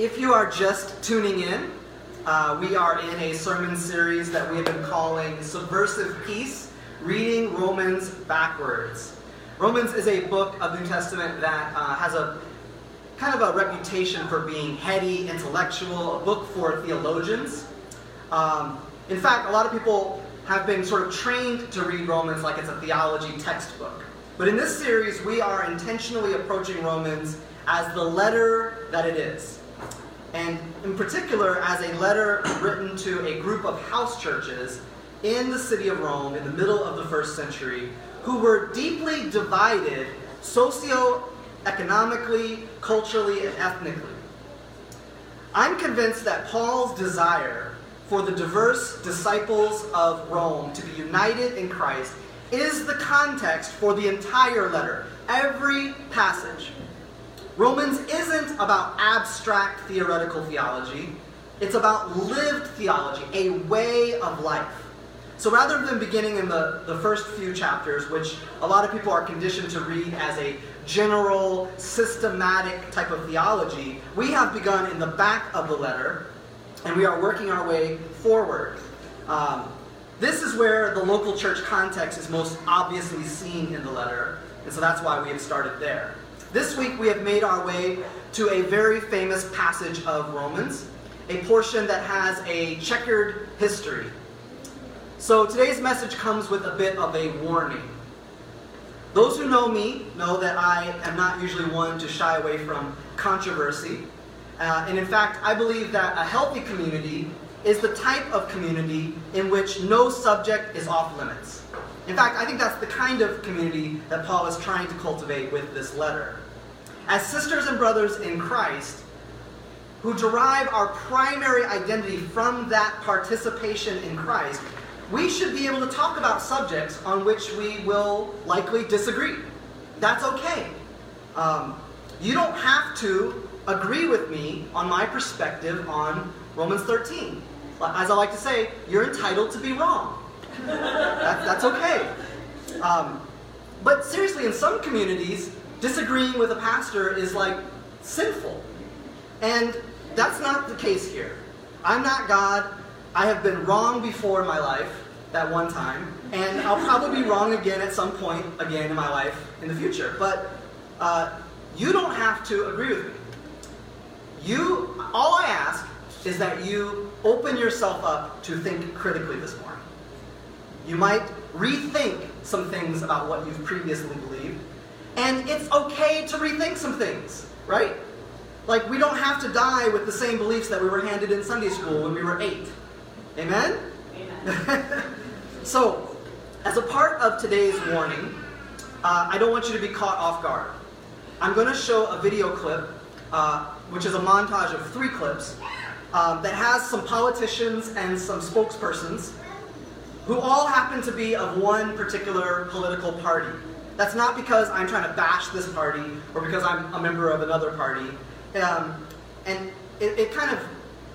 If you are just tuning in, uh, we are in a sermon series that we have been calling Subversive Peace Reading Romans Backwards. Romans is a book of the New Testament that uh, has a kind of a reputation for being heady, intellectual, a book for theologians. Um, in fact, a lot of people have been sort of trained to read Romans like it's a theology textbook. But in this series, we are intentionally approaching Romans as the letter that it is. And in particular, as a letter written to a group of house churches in the city of Rome in the middle of the first century who were deeply divided socio-economically, culturally, and ethnically. I'm convinced that Paul's desire for the diverse disciples of Rome to be united in Christ is the context for the entire letter, every passage. Romans isn't about abstract theoretical theology, it's about lived theology, a way of life. So rather than beginning in the, the first few chapters, which a lot of people are conditioned to read as a general, systematic type of theology, we have begun in the back of the letter, and we are working our way forward. Um, this is where the local church context is most obviously seen in the letter, and so that's why we have started there. This week we have made our way to a very famous passage of Romans, a portion that has a checkered history. So today's message comes with a bit of a warning. Those who know me know that I am not usually one to shy away from controversy. Uh, and in fact, I believe that a healthy community is the type of community in which no subject is off limits. In fact, I think that's the kind of community that Paul is trying to cultivate with this letter. As sisters and brothers in Christ, who derive our primary identity from that participation in Christ, we should be able to talk about subjects on which we will likely disagree. That's okay. Um, you don't have to agree with me on my perspective on Romans 13. As I like to say, you're entitled to be wrong. That, that's okay. Um, but seriously, in some communities, disagreeing with a pastor is like sinful. And that's not the case here. I'm not God. I have been wrong before in my life, that one time, and I'll probably be wrong again at some point again in my life in the future. But uh, you don't have to agree with me. You, all I ask is that you open yourself up to think critically this morning. You might rethink some things about what you've previously believed, and it's okay to rethink some things, right? Like, we don't have to die with the same beliefs that we were handed in Sunday school when we were eight. Amen? Amen. so, as a part of today's warning, uh, I don't want you to be caught off guard. I'm going to show a video clip, uh, which is a montage of three clips, um, that has some politicians and some spokespersons who all happen to be of one particular political party. That's not because I'm trying to bash this party or because I'm a member of another party. Um, and it, it, kind of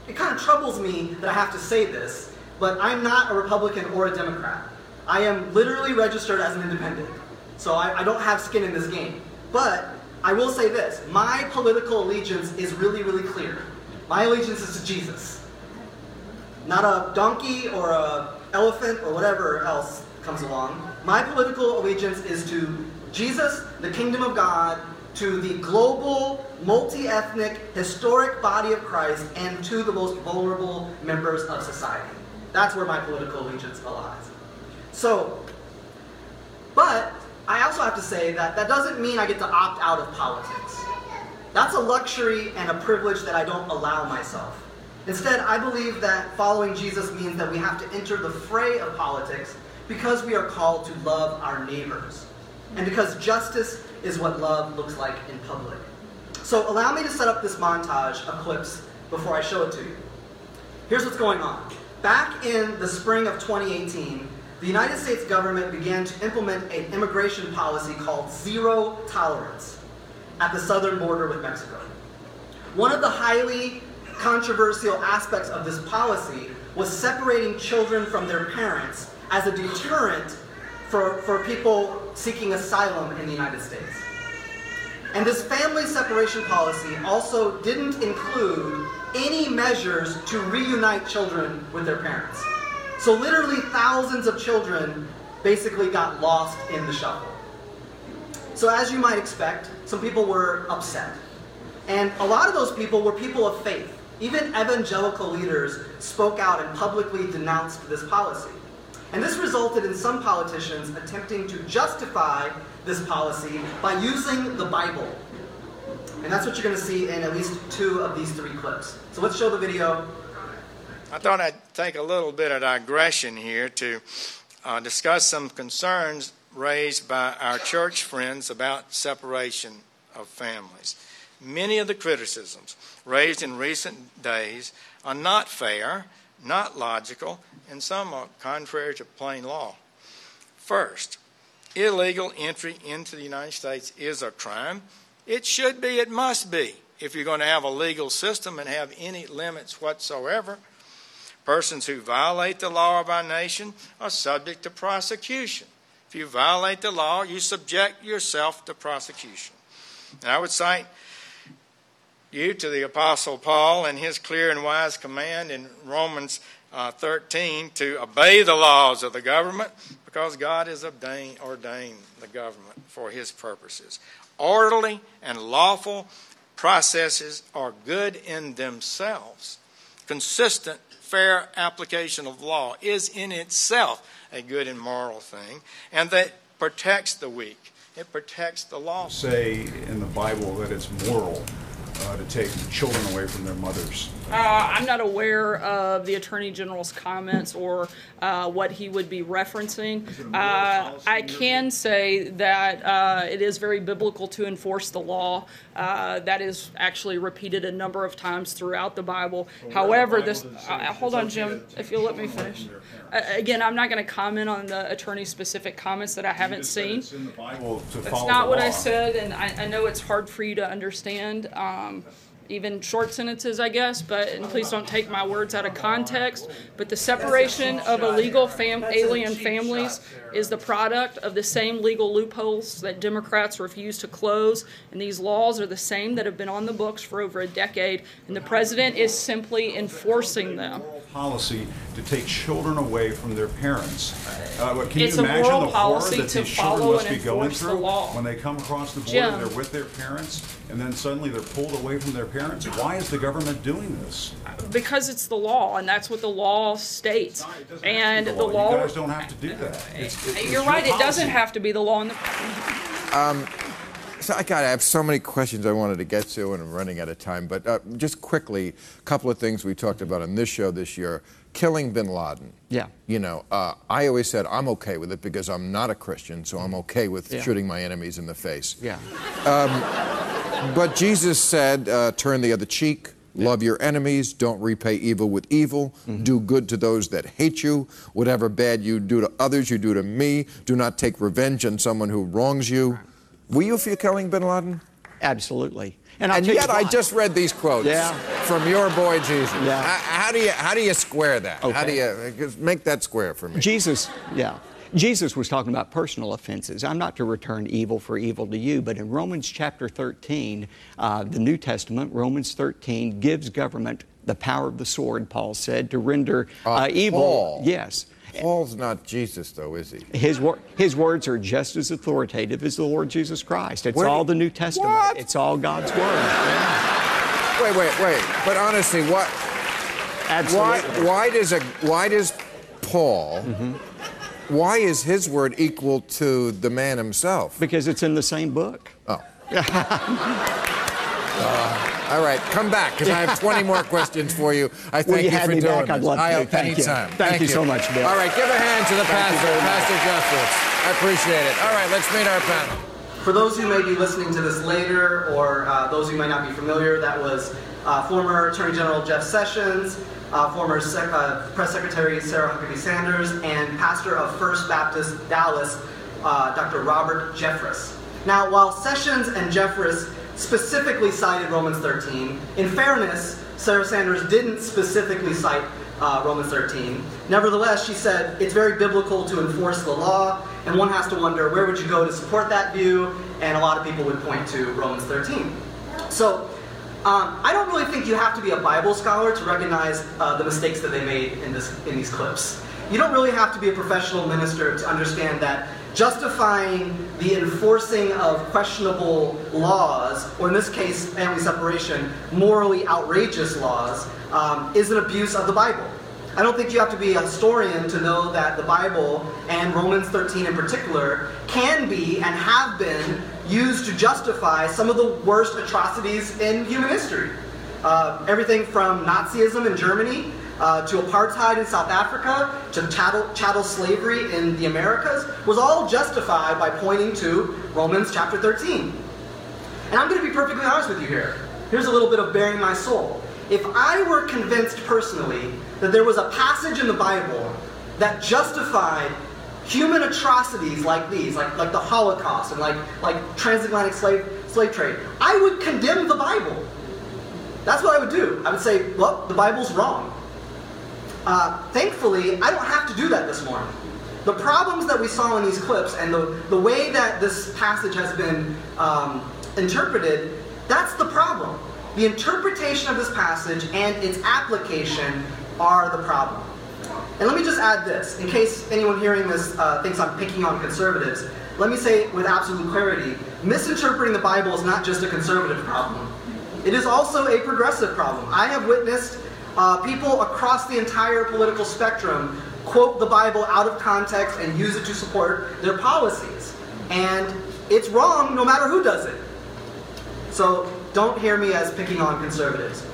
it kind of troubles me that I have to say this, but I'm not a Republican or a Democrat. I am literally registered as an independent, so I, I don't have skin in this game. But I will say this: my political allegiance is really, really clear. My allegiance is to Jesus, not a donkey or a elephant or whatever else comes along. My political allegiance is to Jesus, the kingdom of God, to the global, multi ethnic, historic body of Christ, and to the most vulnerable members of society. That's where my political allegiance lies. So, but I also have to say that that doesn't mean I get to opt out of politics. That's a luxury and a privilege that I don't allow myself. Instead, I believe that following Jesus means that we have to enter the fray of politics because we are called to love our neighbors. And because justice is what love looks like in public. So allow me to set up this montage of clips before I show it to you. Here's what's going on. Back in the spring of 2018, the United States government began to implement an immigration policy called zero tolerance at the southern border with Mexico. One of the highly controversial aspects of this policy was separating children from their parents as a deterrent for, for people seeking asylum in the United States. And this family separation policy also didn't include any measures to reunite children with their parents. So, literally, thousands of children basically got lost in the shuffle. So, as you might expect, some people were upset. And a lot of those people were people of faith. Even evangelical leaders spoke out and publicly denounced this policy. And this resulted in some politicians attempting to justify this policy by using the Bible. And that's what you're going to see in at least two of these three clips. So let's show the video. I thought I'd take a little bit of digression here to uh, discuss some concerns raised by our church friends about separation of families. Many of the criticisms raised in recent days are not fair, not logical, and some are contrary to plain law. First, illegal entry into the United States is a crime. It should be, it must be, if you're going to have a legal system and have any limits whatsoever. Persons who violate the law of our nation are subject to prosecution. If you violate the law, you subject yourself to prosecution. And I would cite you to the Apostle Paul and his clear and wise command in Romans uh, 13 to obey the laws of the government because God has ordained, ordained the government for his purposes. Orderly and lawful processes are good in themselves. Consistent, fair application of law is in itself a good and moral thing, and that protects the weak. It protects the law. Say in the Bible that it's moral uh, to take children away from their mothers. Uh, I'm not aware of the Attorney General's comments or uh, what he would be referencing. Uh, I can say that uh, it is very biblical to enforce the law. Uh, that is actually repeated a number of times throughout the Bible. However, this. Uh, hold on, Jim, if you'll let me finish. again, I'm not going to comment on the attorney's specific comments that I haven't seen. It's in the Bible to That's not the what I said, and I, I know it's hard for you to understand, um, even short sentences, I guess, but, and please don't take my words out of context, but the separation of illegal fam, alien families is the product of the same legal loopholes that Democrats refuse to close, and these laws are the same that have been on the books for over a decade, and the president is simply enforcing them. Policy to take children away from their parents. Uh, Can you It's a imagine the moral horror that these children must be going enforce the through when they come across the border Jim. and they're with their parents, and then suddenly they're pulled away from their parents? Why is the government doing this? Because it's the law, and that's what the law states. It doesn't have to be And the You law, guys don't have to do that. It's- it's- it's you're your right, it doesn't have to be the law in the, So I got I have so many questions I wanted to get to, and I'm running out of time. But uh, just quickly, a couple of things we talked about on this show this year: killing Bin Laden. Yeah. You know, uh, I always said I'm okay with it because I'm not a Christian, so I'm okay with Yeah. shooting my enemies in the face. Yeah. But Jesus said, uh, "Turn the other cheek." Love your enemies. Don't repay evil with evil. Mm-hmm. Do good to those that hate you. Whatever bad you do to others, you do to me. Do not take revenge on someone who wrongs you. Were you for killing Bin Laden? Absolutely. And, And yet, I just read these quotes Yeah. from your boy Jesus. Yeah. H- How, do you how do you square that? How do you make that square for me? Jesus, yeah. Jesus was talking about personal offenses. I'm not to return evil for evil to you, but in Romans chapter 13, uh, the New Testament, Romans 13, gives government the power of the sword, Paul said, to render uh, evil. Paul. Yes. Paul's not Jesus, though, is he? His, wor- his words are just as authoritative as the Lord Jesus Christ. It's Where- all the New Testament. What? It's all God's Word. Wait, wait, wait. But honestly, what? Why? Absolutely. Why does a? Why does Paul? Mm-hmm. Why is his word equal to the man himself? Because it's in the same book. Oh. Uh, all right, come back because I have 20 more questions for you. I thank Well, you you, had for me doing back. this. I'd love to. I- Thank you. anytime. Thank you so much, Bill. All right, give a hand to the Thank pastor. Pastor Justice. I appreciate it. All right, let's meet our panel. For those who may be listening to this later, or uh, those who might not be familiar, that was uh, former Attorney General Jeff Sessions, uh, former Sec- uh, Press Secretary Sarah Huckabee Sanders, and pastor of First Baptist Dallas, uh, Dr. Robert Jeffress. Now, while Sessions and Jeffress specifically cited Romans 13, in fairness, Sarah Sanders didn't specifically cite uh, Romans 13. Nevertheless, she said it's very biblical to enforce the law, and one has to wonder where would you go to support that view? and a lot of people would point to Romans 13. So um, I don't really think you have to be a Bible scholar to recognize uh, the mistakes that they made in, this, in these clips. You don't really have to be a professional minister to understand that justifying the enforcing of questionable laws, or in this case, family separation, morally outrageous laws, um, is an abuse of the Bible. I don't think you have to be a historian to know that the Bible, and Romans 13 in particular, can be and have been used to justify some of the worst atrocities in human history. Uh, everything from Nazism in Germany uh, to apartheid in South Africa to chattel, chattel slavery in the Americas was all justified by pointing to Romans chapter 13. And I'm going to be perfectly honest with you here. Here's a little bit of bearing my soul. If I were convinced personally that there was a passage in the Bible that justified human atrocities like these, like, like the Holocaust and like, like transatlantic slave, slave trade, I would condemn the Bible. That's what I would do. I would say, well, the Bible's wrong. Uh, thankfully, I don't have to do that this morning. The problems that we saw in these clips and the, the way that this passage has been um, interpreted, that's the problem. The interpretation of this passage and its application are the problem. And let me just add this, in case anyone hearing this uh, thinks I'm picking on conservatives. Let me say with absolute clarity misinterpreting the Bible is not just a conservative problem, it is also a progressive problem. I have witnessed uh, people across the entire political spectrum quote the Bible out of context and use it to support their policies. And it's wrong no matter who does it. So don't hear me as picking on conservatives.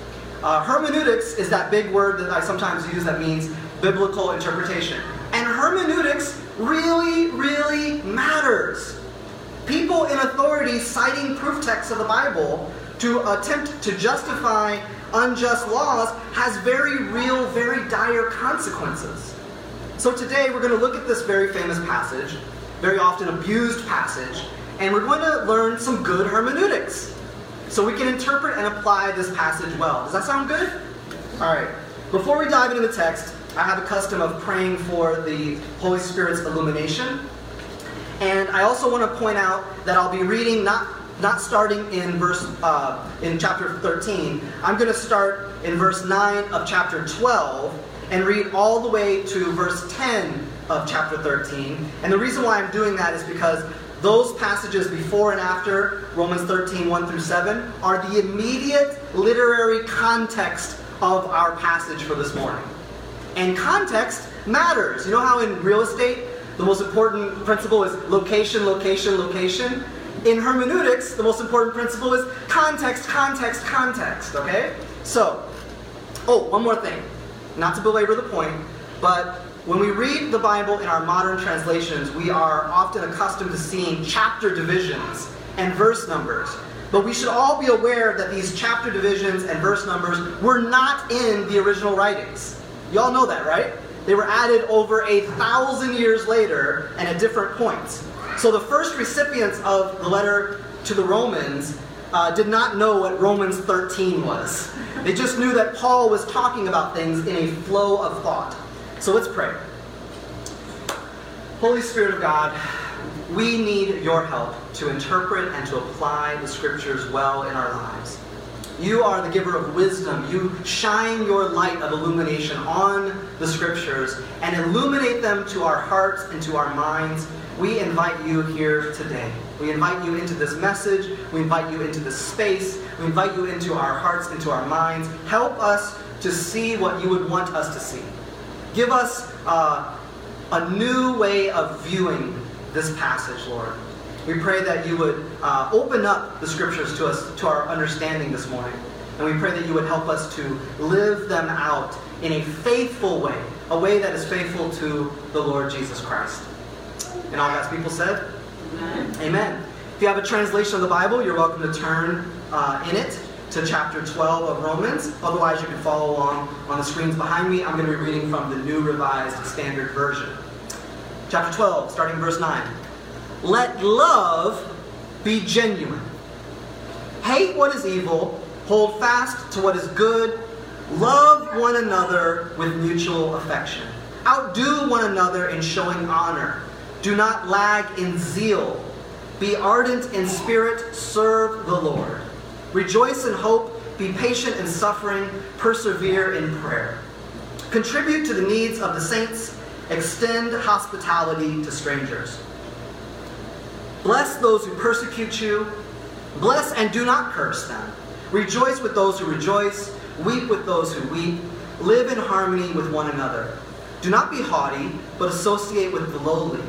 Uh, hermeneutics is that big word that I sometimes use that means biblical interpretation. And hermeneutics really, really matters. People in authority citing proof texts of the Bible to attempt to justify unjust laws has very real, very dire consequences. So today we're going to look at this very famous passage, very often abused passage, and we're going to learn some good hermeneutics so we can interpret and apply this passage well. Does that sound good? All right. Before we dive into the text, I have a custom of praying for the Holy Spirit's illumination. And I also want to point out that I'll be reading not not starting in verse uh, in chapter 13. I'm going to start in verse 9 of chapter 12 and read all the way to verse 10 of chapter 13. And the reason why I'm doing that is because those passages before and after Romans 13, 1 through 7, are the immediate literary context of our passage for this morning. And context matters. You know how in real estate, the most important principle is location, location, location? In hermeneutics, the most important principle is context, context, context, okay? So, oh, one more thing. Not to belabor the point, but when we read the Bible in our modern translations, we are often accustomed to seeing chapter divisions and verse numbers. But we should all be aware that these chapter divisions and verse numbers were not in the original writings. Y'all know that, right? They were added over a thousand years later and at different points. So the first recipients of the letter to the Romans uh, did not know what Romans 13 was. They just knew that Paul was talking about things in a flow of thought. So let's pray. Holy Spirit of God, we need your help to interpret and to apply the scriptures well in our lives. You are the giver of wisdom. You shine your light of illumination on the scriptures and illuminate them to our hearts and to our minds. We invite you here today. We invite you into this message. We invite you into this space. We invite you into our hearts, into our minds. Help us to see what you would want us to see. Give us uh, a new way of viewing this passage, Lord. We pray that you would uh, open up the scriptures to us, to our understanding this morning. And we pray that you would help us to live them out in a faithful way, a way that is faithful to the Lord Jesus Christ. And all God's people said, Amen. Amen. If you have a translation of the Bible, you're welcome to turn uh, in it to chapter 12 of Romans. Otherwise, you can follow along on the screens behind me. I'm going to be reading from the New Revised Standard Version. Chapter 12, starting verse 9. Let love be genuine. Hate what is evil, hold fast to what is good, love one another with mutual affection. Outdo one another in showing honor. Do not lag in zeal. Be ardent in spirit, serve the Lord. Rejoice in hope, be patient in suffering, persevere in prayer. Contribute to the needs of the saints, extend hospitality to strangers. Bless those who persecute you, bless and do not curse them. Rejoice with those who rejoice, weep with those who weep, live in harmony with one another. Do not be haughty, but associate with the lowly.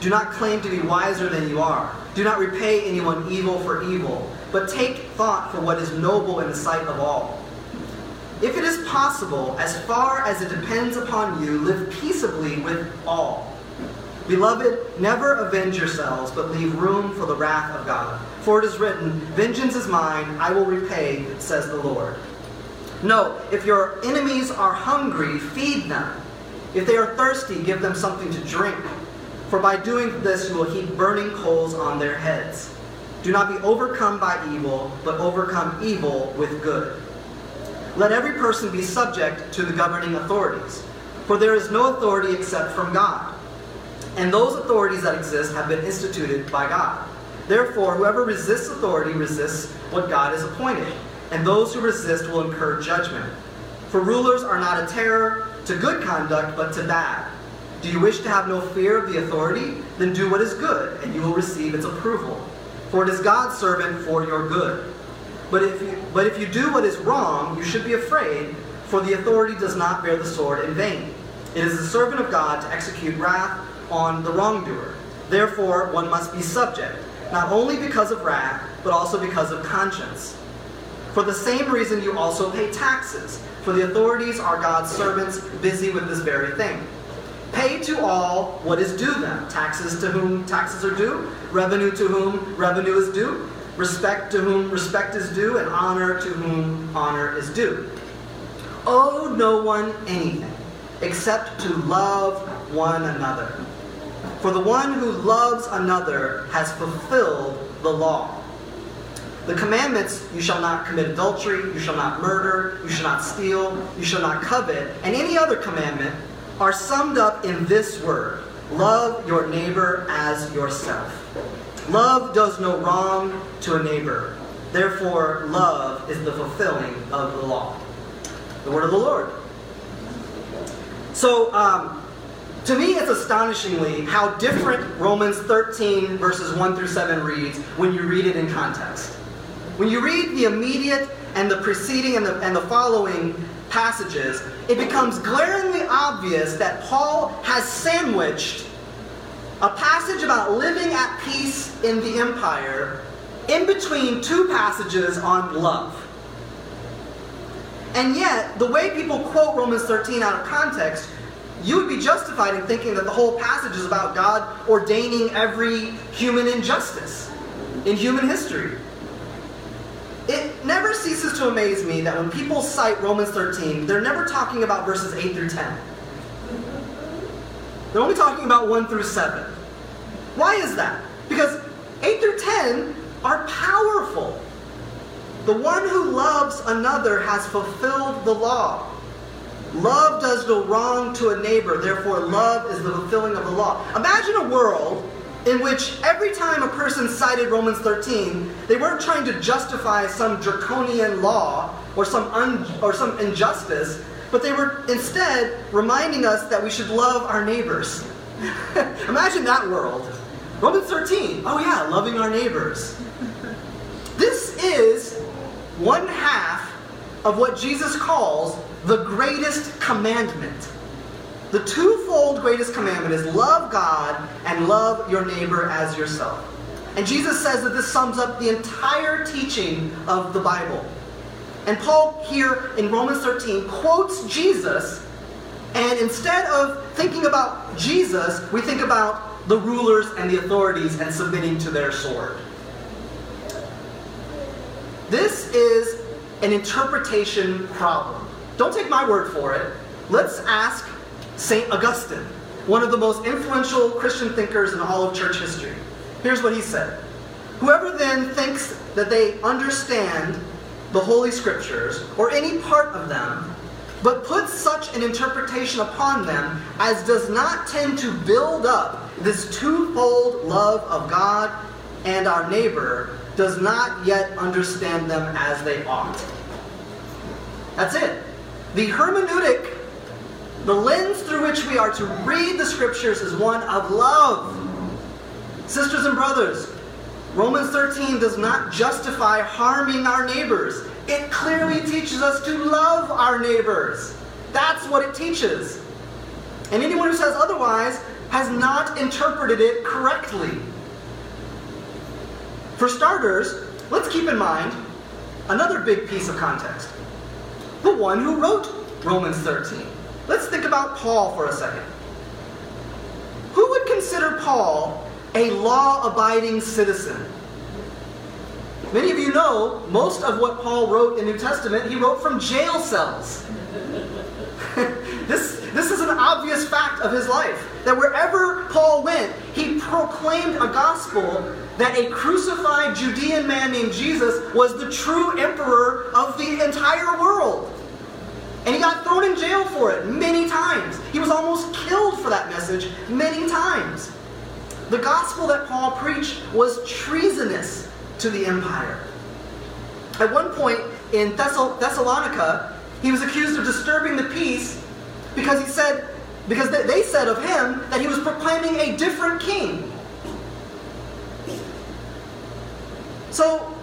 Do not claim to be wiser than you are. Do not repay anyone evil for evil, but take thought for what is noble in the sight of all. If it is possible, as far as it depends upon you, live peaceably with all. Beloved, never avenge yourselves, but leave room for the wrath of God. For it is written, Vengeance is mine, I will repay, says the Lord. No, if your enemies are hungry, feed them. If they are thirsty, give them something to drink. For by doing this, you will heap burning coals on their heads. Do not be overcome by evil, but overcome evil with good. Let every person be subject to the governing authorities, for there is no authority except from God. And those authorities that exist have been instituted by God. Therefore, whoever resists authority resists what God has appointed, and those who resist will incur judgment. For rulers are not a terror to good conduct, but to bad. Do you wish to have no fear of the authority? Then do what is good, and you will receive its approval. For it is God's servant for your good. But if you, but if you do what is wrong, you should be afraid, for the authority does not bear the sword in vain. It is the servant of God to execute wrath on the wrongdoer. Therefore, one must be subject, not only because of wrath, but also because of conscience. For the same reason, you also pay taxes, for the authorities are God's servants busy with this very thing. Pay to all what is due them taxes to whom taxes are due, revenue to whom revenue is due, respect to whom respect is due, and honor to whom honor is due. Owe no one anything except to love one another. For the one who loves another has fulfilled the law. The commandments you shall not commit adultery, you shall not murder, you shall not steal, you shall not covet, and any other commandment are summed up in this word love your neighbor as yourself. Love does no wrong to a neighbor. Therefore, love is the fulfilling of the law. The word of the Lord. So, um, to me, it's astonishingly how different Romans 13, verses 1 through 7 reads when you read it in context. When you read the immediate and the preceding and the, and the following passages, it becomes glaringly obvious that Paul has sandwiched a passage about living at peace in the empire in between two passages on love. And yet, the way people quote Romans 13 out of context, you would be justified in thinking that the whole passage is about God ordaining every human injustice in human history. It never ceases to amaze me that when people cite Romans 13, they're never talking about verses 8 through 10. They're only talking about 1 through 7. Why is that? Because 8 through 10 are powerful. The one who loves another has fulfilled the law. Love does no wrong to a neighbor, therefore, love is the fulfilling of the law. Imagine a world in which every time a person cited Romans 13, they weren't trying to justify some draconian law or some, un- or some injustice, but they were instead reminding us that we should love our neighbors. Imagine that world. Romans 13, oh yeah, loving our neighbors. This is one half of what Jesus calls the greatest commandment. The twofold greatest commandment is love God and love your neighbor as yourself. And Jesus says that this sums up the entire teaching of the Bible. And Paul here in Romans 13 quotes Jesus, and instead of thinking about Jesus, we think about the rulers and the authorities and submitting to their sword. This is an interpretation problem. Don't take my word for it. Let's ask St. Augustine, one of the most influential Christian thinkers in all of church history. Here's what he said Whoever then thinks that they understand the Holy Scriptures, or any part of them, but puts such an interpretation upon them as does not tend to build up this twofold love of God and our neighbor does not yet understand them as they ought. That's it. The hermeneutic, the lens through which we are to read the scriptures, is one of love. Sisters and brothers, Romans 13 does not justify harming our neighbors. It clearly teaches us to love our neighbors. That's what it teaches. And anyone who says otherwise has not interpreted it correctly. For starters, let's keep in mind another big piece of context the one who wrote Romans 13. Let's think about Paul for a second. Who would consider Paul a law abiding citizen? Many of you know most of what Paul wrote in the New Testament, he wrote from jail cells. this, this is an obvious fact of his life that wherever Paul went, he proclaimed a gospel that a crucified Judean man named Jesus was the true emperor of the entire world. And he got thrown in jail for it many times. He was almost killed for that message many times. The gospel that Paul preached was treasonous to the empire. At one point in Thessalonica, he was accused of disturbing the peace because he said, because they said of him that he was proclaiming a different king. So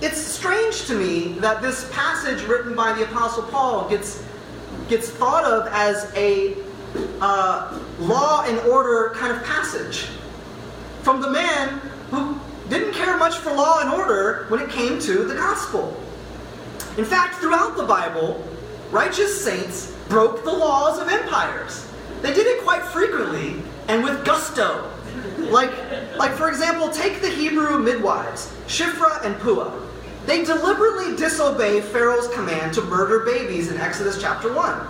it's strange to me that this passage written by the Apostle Paul gets, gets thought of as a uh, law and order kind of passage from the man who didn't care much for law and order when it came to the gospel. In fact, throughout the Bible, righteous saints broke the laws of empires. They did it quite frequently and with gusto. Like, like for example, take the Hebrew midwives, Shiphrah and Puah. They deliberately disobey Pharaoh's command to murder babies in Exodus chapter 1.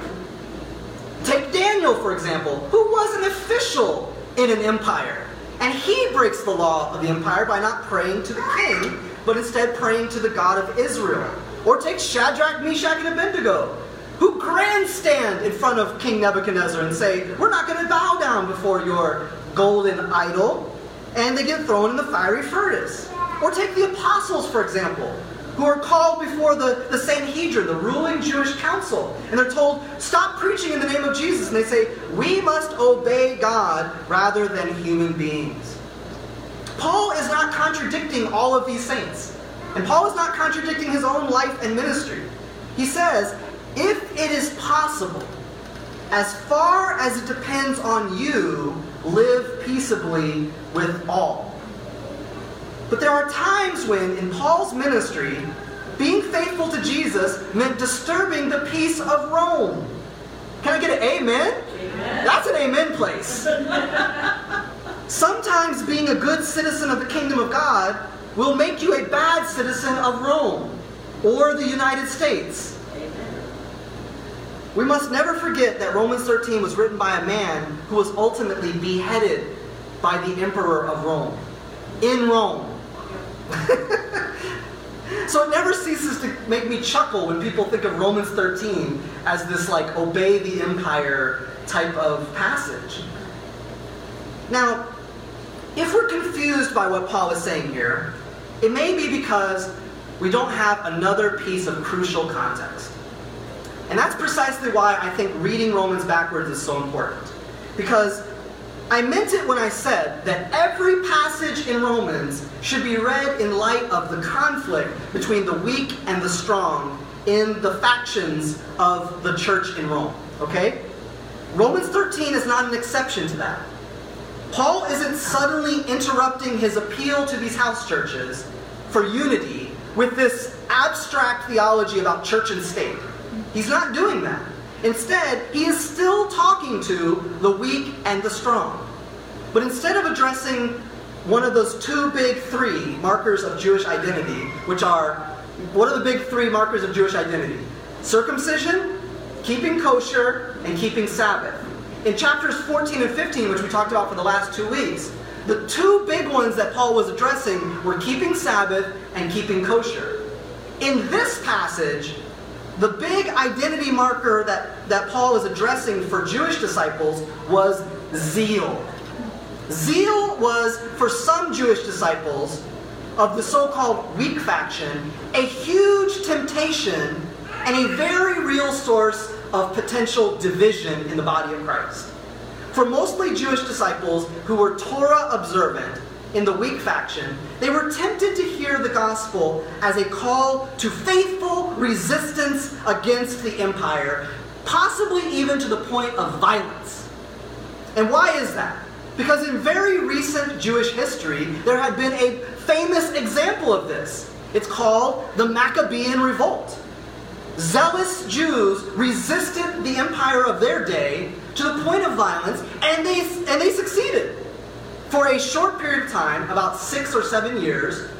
Take Daniel, for example, who was an official in an empire. And he breaks the law of the empire by not praying to the king, but instead praying to the God of Israel. Or take Shadrach, Meshach, and Abednego, who grandstand in front of King Nebuchadnezzar and say, We're not going to bow down before your golden idol. And they get thrown in the fiery furnace. Or take the apostles, for example, who are called before the, the Sanhedrin, the ruling Jewish council. And they're told, Stop preaching in the name of Jesus. And they say, We must obey God rather than human beings. Paul is not contradicting all of these saints. And Paul is not contradicting his own life and ministry. He says, if it is possible, as far as it depends on you, live peaceably with all. But there are times when, in Paul's ministry, being faithful to Jesus meant disturbing the peace of Rome. Can I get an amen? amen. That's an amen place. Sometimes being a good citizen of the kingdom of God will make you a bad citizen of Rome or the United States. We must never forget that Romans 13 was written by a man who was ultimately beheaded by the emperor of Rome. In Rome. so it never ceases to make me chuckle when people think of Romans 13 as this like obey the empire type of passage. Now, if we're confused by what Paul is saying here, it may be because we don't have another piece of crucial context. And that's precisely why I think reading Romans backwards is so important. Because I meant it when I said that every passage in Romans should be read in light of the conflict between the weak and the strong in the factions of the church in Rome. Okay? Romans 13 is not an exception to that. Paul isn't suddenly interrupting his appeal to these house churches for unity with this abstract theology about church and state. He's not doing that. Instead, he is still talking to the weak and the strong. But instead of addressing one of those two big three markers of Jewish identity, which are what are the big three markers of Jewish identity? Circumcision, keeping kosher, and keeping Sabbath. In chapters 14 and 15, which we talked about for the last two weeks, the two big ones that Paul was addressing were keeping Sabbath and keeping kosher. In this passage, the big identity marker that, that Paul is addressing for Jewish disciples was zeal. Zeal was, for some Jewish disciples of the so called weak faction, a huge temptation and a very real source of potential division in the body of Christ. For mostly Jewish disciples who were Torah observant in the weak faction, they were tempted to hear the gospel as a call to faithful resistance against the empire, possibly even to the point of violence. And why is that? Because in very recent Jewish history, there had been a famous example of this. It's called the Maccabean Revolt. Zealous Jews resisted the empire of their day to the point of violence, and they, and they succeeded. For a short period of time, about six or seven years,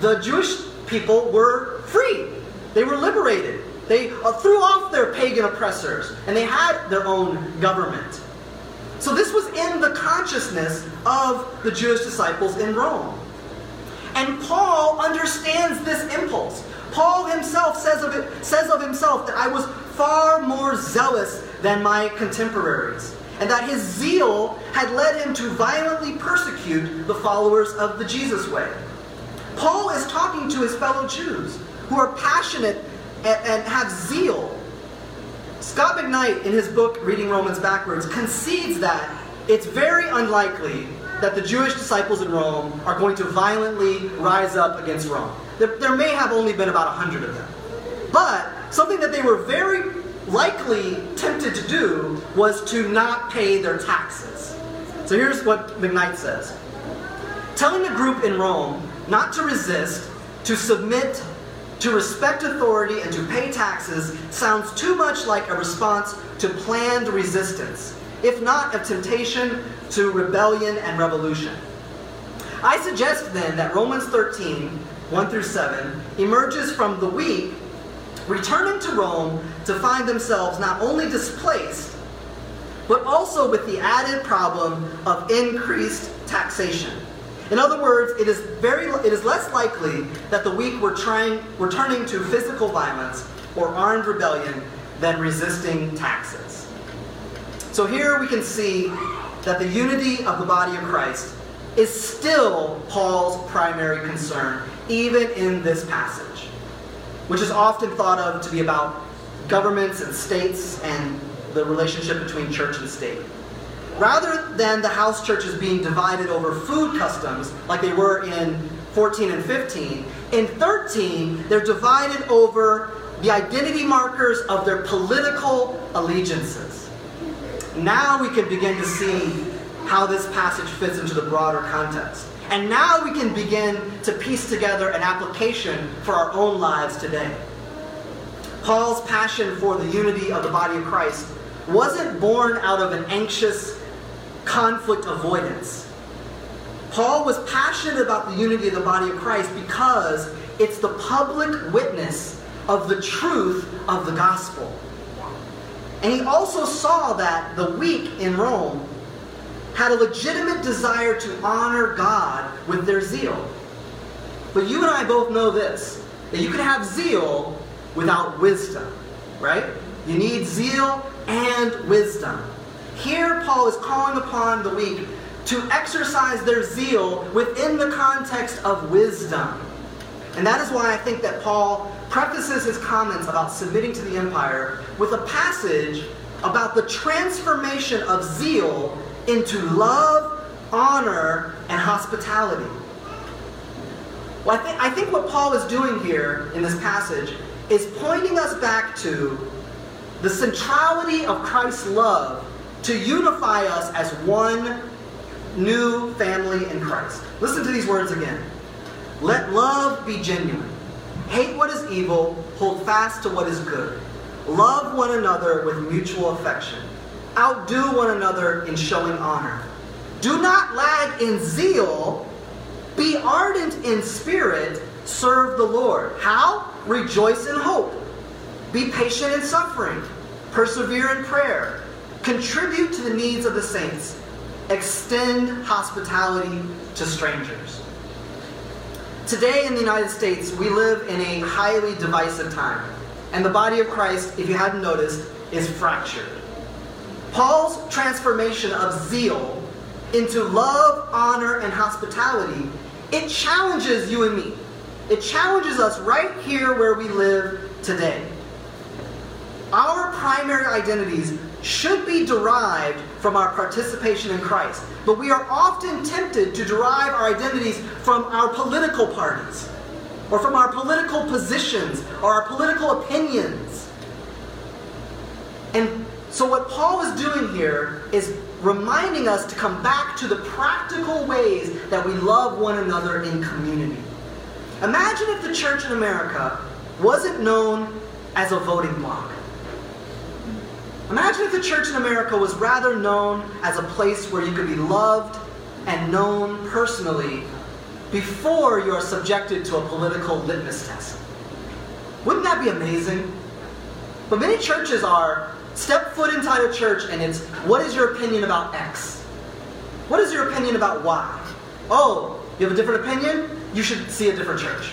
the Jewish people were free. They were liberated. They uh, threw off their pagan oppressors, and they had their own government. So this was in the consciousness of the Jewish disciples in Rome. And Paul understands this impulse. Paul himself says of, it, says of himself that I was far more zealous than my contemporaries, and that his zeal had led him to violently persecute the followers of the Jesus way. Paul is talking to his fellow Jews who are passionate and, and have zeal. Scot McKnight, in his book Reading Romans Backwards, concedes that it's very unlikely that the Jewish disciples in Rome are going to violently rise up against Rome. There, there may have only been about a hundred of them. But something that they were very likely tempted to do was to not pay their taxes. So here's what McKnight says Telling the group in Rome not to resist, to submit, to respect authority, and to pay taxes sounds too much like a response to planned resistance, if not of temptation to rebellion and revolution. I suggest then that Romans 13, 1 through 7, emerges from the weak returning to Rome to find themselves not only displaced, but also with the added problem of increased taxation. In other words, it is very it is less likely that the weak were trying were turning to physical violence or armed rebellion than resisting taxes. So here we can see that the unity of the body of Christ is still Paul's primary concern, even in this passage, which is often thought of to be about governments and states and the relationship between church and state. Rather than the house churches being divided over food customs like they were in 14 and 15, in 13, they're divided over the identity markers of their political allegiances. Now we can begin to see how this passage fits into the broader context. And now we can begin to piece together an application for our own lives today. Paul's passion for the unity of the body of Christ wasn't born out of an anxious conflict avoidance. Paul was passionate about the unity of the body of Christ because it's the public witness of the truth of the gospel. And he also saw that the weak in Rome had a legitimate desire to honor God with their zeal. But you and I both know this that you can have zeal without wisdom, right? You need zeal and wisdom. Here, Paul is calling upon the weak to exercise their zeal within the context of wisdom. And that is why I think that Paul prefaces his comments about submitting to the empire with a passage about the transformation of zeal into love, honor, and hospitality. Well, I, th- I think what Paul is doing here in this passage is pointing us back to the centrality of Christ's love to unify us as one new family in Christ. Listen to these words again. Let love be genuine. Hate what is evil, hold fast to what is good. Love one another with mutual affection. Outdo one another in showing honor. Do not lag in zeal. Be ardent in spirit. Serve the Lord. How? Rejoice in hope. Be patient in suffering. Persevere in prayer. Contribute to the needs of the saints. Extend hospitality to strangers. Today in the United States, we live in a highly divisive time. And the body of Christ, if you hadn't noticed, is fractured. Paul's transformation of zeal into love, honor, and hospitality, it challenges you and me. It challenges us right here where we live today. Our primary identities should be derived from our participation in Christ, but we are often tempted to derive our identities from our political parties, or from our political positions, or our political opinions. And so, what Paul is doing here is reminding us to come back to the practical ways that we love one another in community. Imagine if the church in America wasn't known as a voting bloc. Imagine if the church in America was rather known as a place where you could be loved and known personally before you are subjected to a political litmus test. Wouldn't that be amazing? But many churches are step foot inside a church and it's what is your opinion about X? What is your opinion about Y? Oh, you have a different opinion? You should see a different church.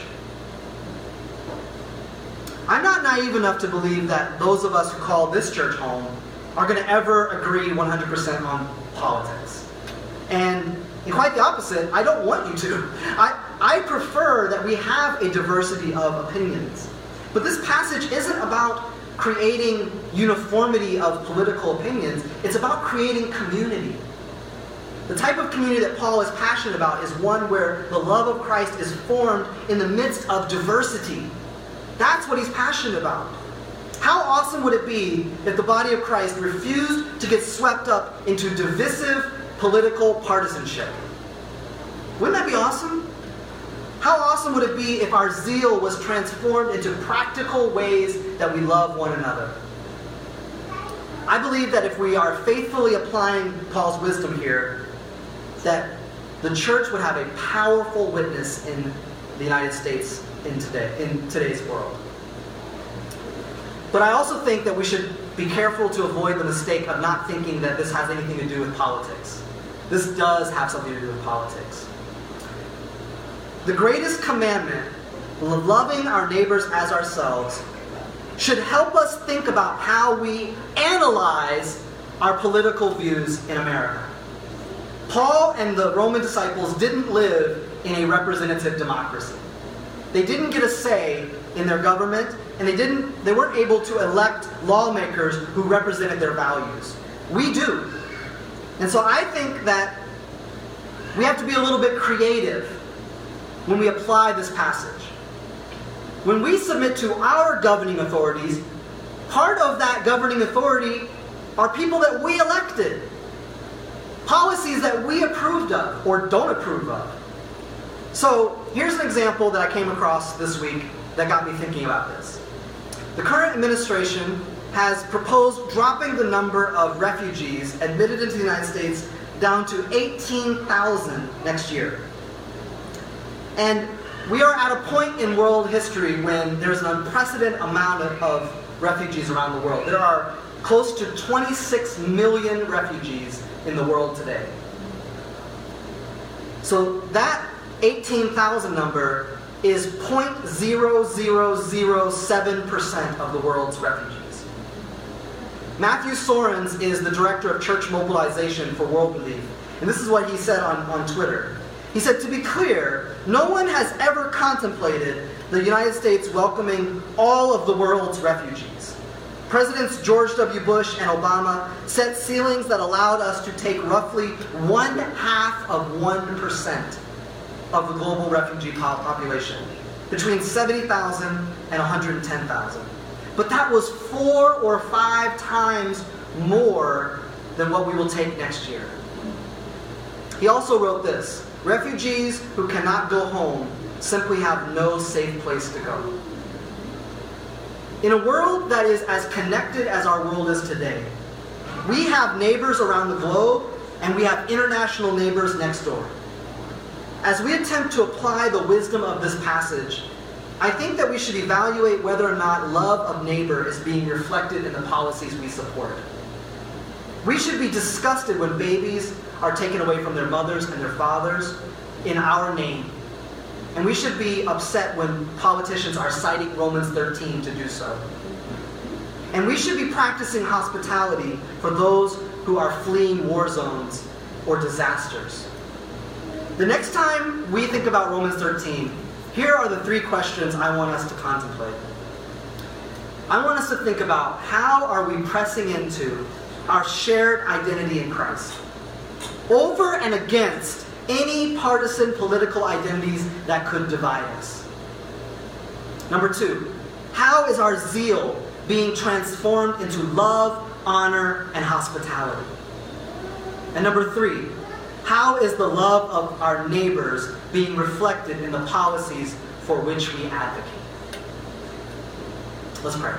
I'm not naive enough to believe that those of us who call this church home are going to ever agree 100% on politics. And, quite the opposite, I don't want you to. I, I prefer that we have a diversity of opinions. But this passage isn't about creating uniformity of political opinions, it's about creating community. The type of community that Paul is passionate about is one where the love of Christ is formed in the midst of diversity. That's what he's passionate about. How awesome would it be if the body of Christ refused to get swept up into divisive political partisanship? Wouldn't that be awesome? How awesome would it be if our zeal was transformed into practical ways that we love one another? I believe that if we are faithfully applying Paul's wisdom here, that the church would have a powerful witness in the United States in today in today's world. But I also think that we should be careful to avoid the mistake of not thinking that this has anything to do with politics. This does have something to do with politics. The greatest commandment, loving our neighbors as ourselves, should help us think about how we analyze our political views in America. Paul and the Roman disciples didn't live in a representative democracy. They didn't get a say in their government, and they didn't they weren't able to elect lawmakers who represented their values. We do. And so I think that we have to be a little bit creative when we apply this passage. When we submit to our governing authorities, part of that governing authority are people that we elected. Policies that we approved of or don't approve of. So here's an example that I came across this week that got me thinking about this. The current administration has proposed dropping the number of refugees admitted into the United States down to 18,000 next year. And we are at a point in world history when there's an unprecedented amount of, of refugees around the world. There are close to 26 million refugees in the world today. So that 18,000 number is 0.0007% of the world's refugees. Matthew Soerens is the director of church mobilization for World Relief, and this is what he said on, on Twitter. He said, To be clear, no one has ever contemplated the United States welcoming all of the world's refugees. Presidents George W. Bush and Obama set ceilings that allowed us to take roughly one half of 1% of the global refugee population, between 70,000 and 110,000. But that was four or five times more than what we will take next year. He also wrote this Refugees who cannot go home simply have no safe place to go. In a world that is as connected as our world is today, we have neighbors around the globe and we have international neighbors next door. As we attempt to apply the wisdom of this passage, I think that we should evaluate whether or not love of neighbor is being reflected in the policies we support. We should be disgusted when babies are taken away from their mothers and their fathers in our name. And we should be upset when politicians are citing Romans 13 to do so. And we should be practicing hospitality for those who are fleeing war zones or disasters. The next time we think about Romans 13, here are the three questions I want us to contemplate. I want us to think about how are we pressing into our shared identity in Christ over and against any partisan political identities that could divide us. Number two, how is our zeal being transformed into love, honor, and hospitality? And number three, how is the love of our neighbors being reflected in the policies for which we advocate? Let's pray.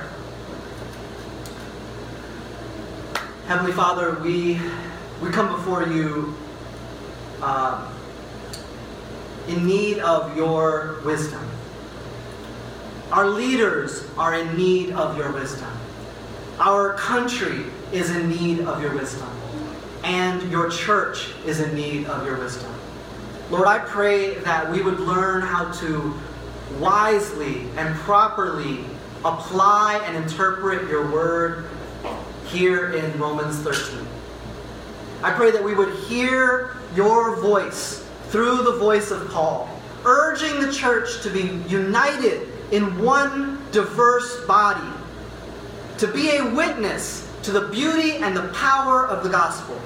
Heavenly Father, we, we come before you um, in need of your wisdom. Our leaders are in need of your wisdom. Our country is in need of your wisdom. And your church is in need of your wisdom. Lord, I pray that we would learn how to wisely and properly apply and interpret your word here in Romans 13. I pray that we would hear your voice through the voice of Paul, urging the church to be united in one diverse body, to be a witness to the beauty and the power of the gospel.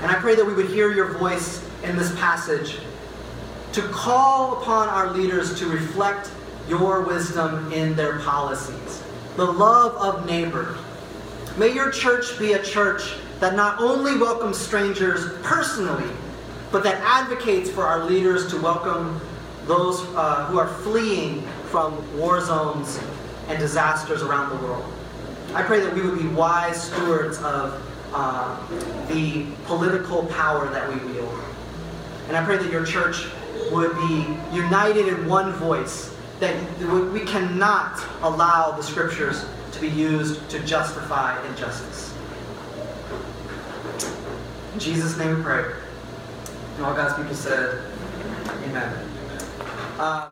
And I pray that we would hear your voice in this passage to call upon our leaders to reflect your wisdom in their policies, the love of neighbor. May your church be a church that not only welcomes strangers personally, but that advocates for our leaders to welcome those uh, who are fleeing from war zones and disasters around the world. I pray that we would be wise stewards of uh, the political power that we wield. And I pray that your church would be united in one voice, that we cannot allow the scriptures to be used to justify injustice. In Jesus' name we pray. And all God's people said, Amen. Uh,